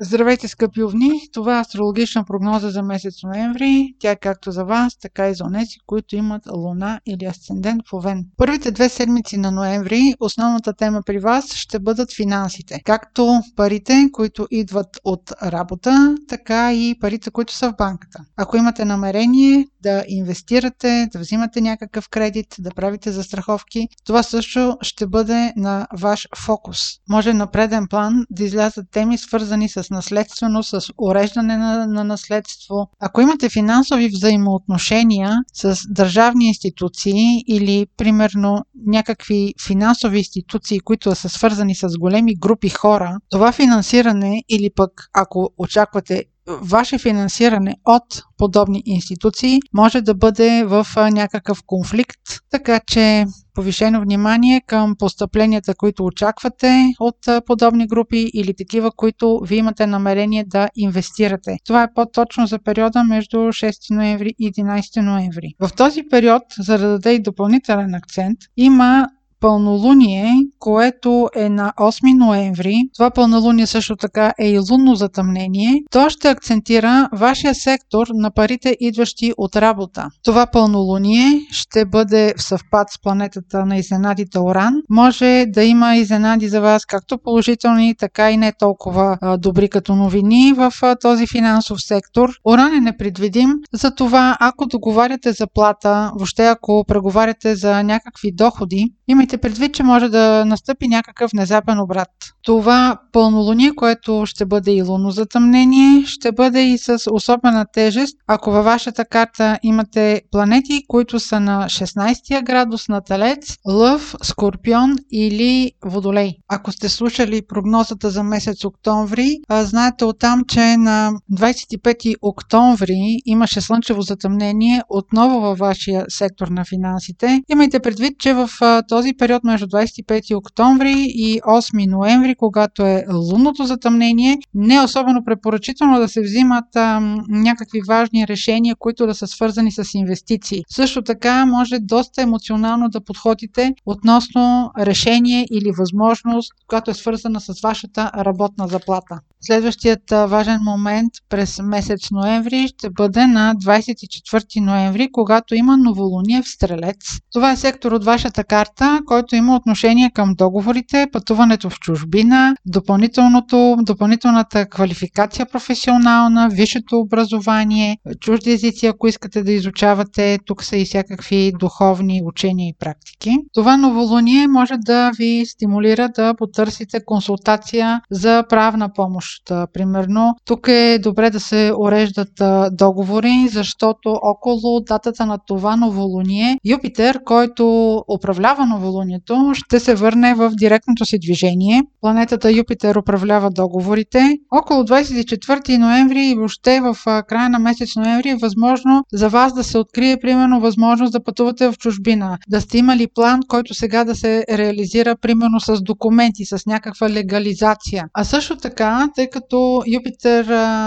Здравейте, скъпи овни! Това е астрологична прогноза за месец ноември. Тя е както за вас, така и за онези, които имат луна или асцендент в Овен. Първите две седмици на ноември основната тема при вас ще бъдат финансите. Както парите, които идват от работа, така и парите, които са в банката. Ако имате намерение да инвестирате, да взимате някакъв кредит, да правите застраховки, това също ще бъде на ваш фокус. Може на преден план да излязат теми свързани с наследствено, с уреждане на, на наследство. Ако имате финансови взаимоотношения с държавни институции или примерно някакви финансови институции, които са свързани с големи групи хора, това финансиране или пък ако очаквате ваше финансиране от подобни институции може да бъде в някакъв конфликт, така че повишено внимание към постъпленията, които очаквате от подобни групи или такива, които ви имате намерение да инвестирате. Това е по-точно за периода между 6 ноември и 11 ноември. В този период, за да даде и допълнителен акцент, има пълнолуние, което е на 8 ноември. Това пълнолуние също така е и лунно затъмнение. То ще акцентира вашия сектор на парите, идващи от работа. Това пълнолуние ще бъде в съвпад с планетата на изненадите Оран. Може да има изненади за вас, както положителни, така и не толкова добри като новини в този финансов сектор. Оран е непредвидим, затова ако договаряте заплата, въобще ако преговаряте за някакви доходи, имайте предвид, че може да настъпи някакъв внезапен обрат. Това пълнолуние, което ще бъде и лунно затъмнение, ще бъде и с особена тежест, ако във вашата карта имате планети, които са на 16 градус на Телец, Лъв, Скорпион или Водолей. Ако сте слушали прогнозата за месец октомври, знаете оттам, че на 25 октомври имаше слънчево затъмнение отново във вашия сектор на финансите. Имайте предвид, че в този период между 25 октомври и 8 ноември, когато е лунното затъмнение, не е особено препоръчително да се взимат а, някакви важни решения, които да са свързани с инвестиции. Също така може доста емоционално да подходите относно решение или възможност, която е свързана с вашата работна заплата. Следващият важен момент през месец ноември ще бъде на 24 ноември, когато има новолуние в Стрелец. Това е сектор от вашата карта, който има отношение към договорите, пътуването в чужбина, допълнителното, допълнителната квалификация професионална, висшето образование, чужди езици, ако искате да изучавате, тук са и всякакви духовни учения и практики. Това новолуние може да ви стимулира да потърсите консултация за правна помощ. Примерно, тук е добре да се уреждат договори, защото около датата на това новолуние Юпитер, който управлява новолунието, ще се върне в директното си движение. Планетата Юпитер управлява договорите. Около 24 ноември и въобще в края на месец ноември е възможно за вас да се открие, примерно, възможност да пътувате в чужбина, да сте имали план, който сега да се реализира, примерно, с документи, с някаква легализация. А също така, тъй като Юпитер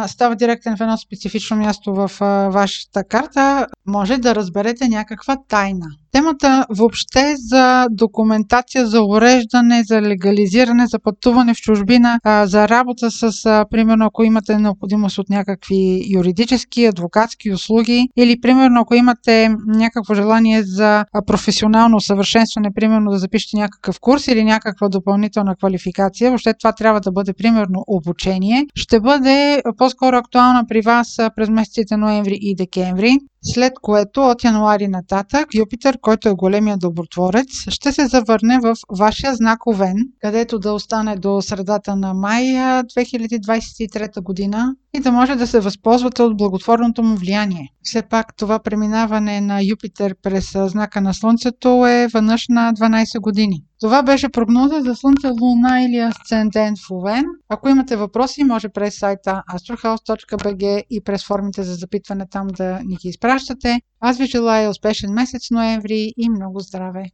става директен в едно специфично място в вашата карта, може да разберете някаква тайна. Темата въобще за документация, за уреждане, за легализиране, за пътуване в чужбина, за работа с, примерно, ако имате необходимост от някакви юридически, адвокатски услуги или, примерно, ако имате някакво желание за професионално усъвършенстване, примерно да запишете някакъв курс или някаква допълнителна квалификация, въобще това трябва да бъде, примерно, обучение, ще бъде по-скоро актуална при вас през месеците ноември и декември след което от януари нататък Юпитер, който е големия добротворец, ще се завърне в вашия знак Овен, където да остане до средата на май 2023 година и да може да се възползвате от благотворното му влияние. Все пак това преминаване на Юпитер през знака на Слънцето е веднъж на 12 години. Това беше прогноза за Слънце, Луна или Асцендент в Овен. Ако имате въпроси, може през сайта astrohouse.bg и през формите за запитване там да ни ги изпращате. Аз ви желая успешен месец ноември и много здраве!